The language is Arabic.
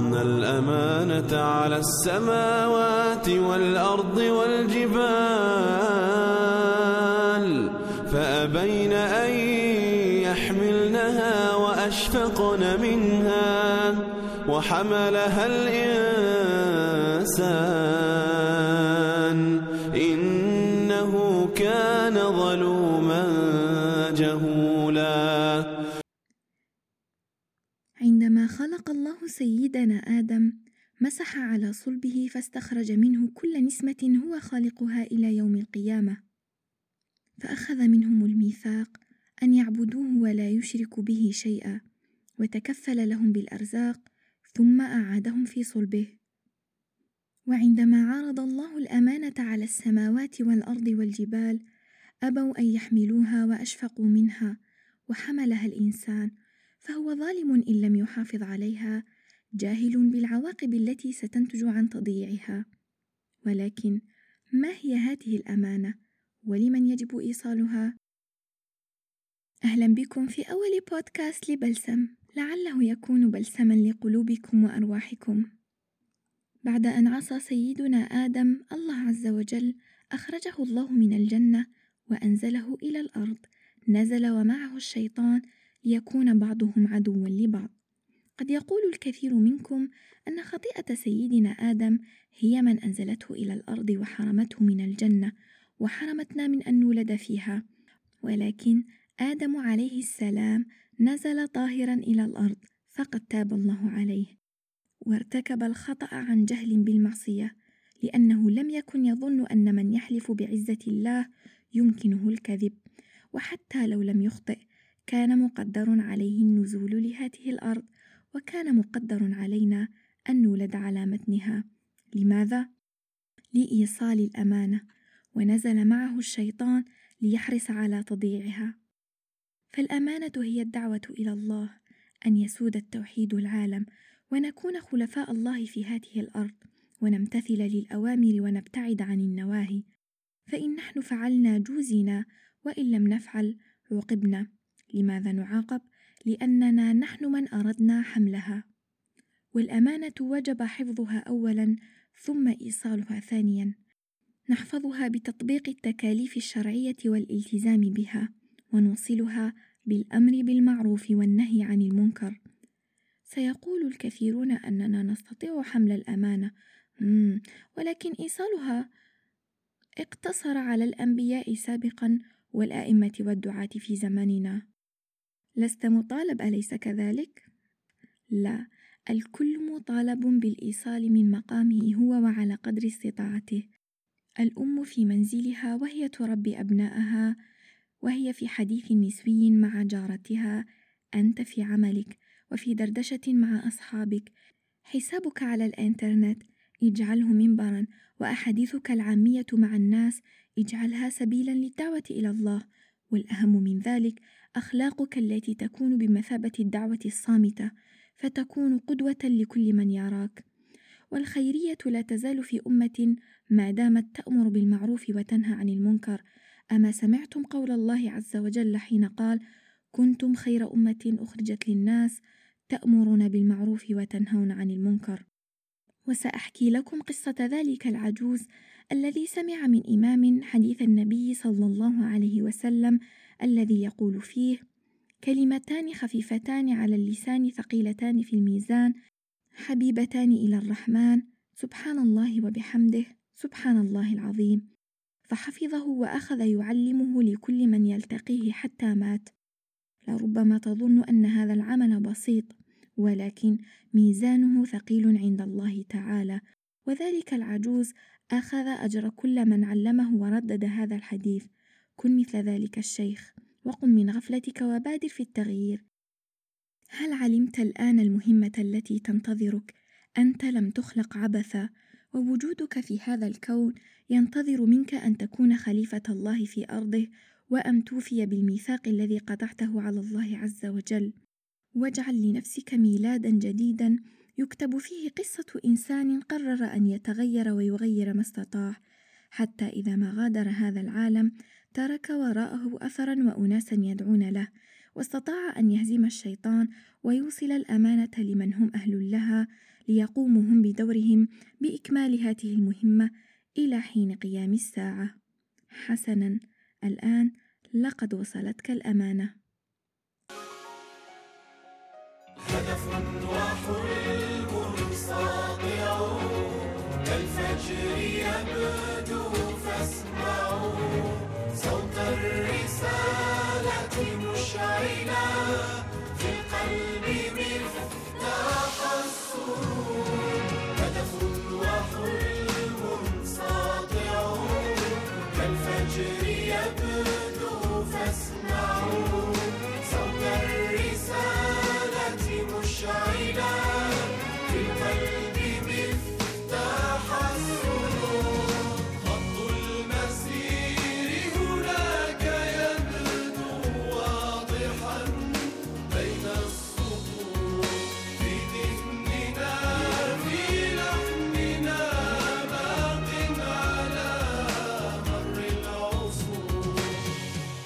عرضنا الأمانة على السماوات والأرض والجبال فأبين أن يحملنها وأشفقن منها وحملها الإنسان. إنه كان ظلوما جهولا. خلق الله سيدنا آدم مسح على صلبه فاستخرج منه كل نسمة هو خالقها إلى يوم القيامة. فأخذ منهم الميثاق أن يعبدوه ولا يشركوا به شيئا وتكفل لهم بالأرزاق ثم أعادهم في صلبه. وعندما عرض الله الأمانة على السماوات والأرض والجبال أبوا أن يحملوها وأشفقوا منها وحملها الإنسان فهو ظالم إن لم يحافظ عليها جاهل بالعواقب التي ستنتج عن تضييعها. ولكن ما هي هذه الأمانة؟ ولمن يجب إيصالها؟ أهلا بكم في أول بودكاست لبلسم. لعله يكون بلسما لقلوبكم وأرواحكم. بعد أن عصى سيدنا آدم الله عز وجل أخرجه الله من الجنة وأنزله إلى الأرض. نزل ومعه الشيطان ليكون بعضهم عدوا لبعض. قد يقول الكثير منكم أن خطيئة سيدنا آدم هي من أنزلته إلى الأرض وحرمته من الجنة وحرمتنا من أن نولد فيها. ولكن آدم عليه السلام نزل طاهرا إلى الأرض فقد تاب الله عليه. وارتكب الخطأ عن جهل بالمعصية لأنه لم يكن يظن أن من يحلف بعزة الله يمكنه الكذب. وحتى لو لم يخطئ كان مقدر عليه النزول لهذه الأرض وكان مقدر علينا أن نولد على متنها. لماذا؟ لإيصال الأمانة ونزل معه الشيطان ليحرص على تضييعها. فالأمانة هي الدعوة إلى الله أن يسود التوحيد العالم ونكون خلفاء الله في هذه الأرض ونمتثل للأوامر ونبتعد عن النواهي. فإن نحن فعلنا جوزنا وإن لم نفعل عوقبنا. لماذا نعاقب؟ لأننا نحن من أردنا حملها. والأمانة وجب حفظها اولا ثم إيصالها ثانيا. نحفظها بتطبيق التكاليف الشرعية والإلتزام بها ونوصلها بالأمر بالمعروف والنهي عن المنكر. سيقول الكثيرون أننا نستطيع حمل الأمانة. ولكن إيصالها اقتصر على الأنبياء سابقا والأئمة والدعاة في زماننا. لست مطالب أليس كذلك؟ لا الكل مطالب بالإيصال من مقامه هو وعلى قدر استطاعته. الأم في منزلها وهي تربي أبناءها وهي في حديث نسوي مع جارتها أنت في عملك وفي دردشة مع أصحابك. حسابك على الإنترنت اجعله منبرا وأحاديثك العامية مع الناس اجعلها سبيلا للدعوة إلى الله. والأهم من ذلك أخلاقك التي تكون بمثابة الدعوة الصامتة فتكون قدوة لكل من يراك. والخيرية لا تزال في أمة ما دامت تأمر بالمعروف وتنهى عن المنكر. أما سمعتم قول الله عز وجل حين قال كنتم خير أمة أخرجت للناس تأمرون بالمعروف وتنهون عن المنكر وسأحكي لكم قصة ذلك العجوز الذي سمع من إمام حديث النبي صلى الله عليه وسلم الذي يقول فيه كلمتان خفيفتان على اللسان ثقيلتان في الميزان حبيبتان إلى الرحمن سبحان الله وبحمده سبحان الله العظيم. فحفظه وأخذ يعلمه لكل من يلتقيه حتى مات. لربما تظن أن هذا العمل بسيط ولكن ميزانه ثقيل عند الله تعالى وذلك العجوز أخذ أجر كل من علمه وردد هذا الحديث. كن مثل ذلك الشيخ وقم من غفلتك وبادر في التغيير. هل علمت الآن المهمة التي تنتظرك؟ أنت لم تخلق عبثا ووجودك في هذا الكون ينتظر منك أن تكون خليفة الله في أرضه وأن توفي بالميثاق الذي قطعته على الله عز وجل. واجعل لنفسك ميلادا جديدا يكتب فيه قصة إنسان قرر أن يتغير ويغير ما استطاع حتى إذا ما غادر هذا العالم ترك وراءه أثرا وأناسا يدعون له واستطاع أن يهزم الشيطان ويوصل الأمانة لمن هم أهل لها ليقوموا هم بدورهم بإكمال هذه المهمة إلى حين قيام الساعة. حسنًا، الآن لقد وصلتك الأمانة. هدف وحلم ساطع كالفجر يبدو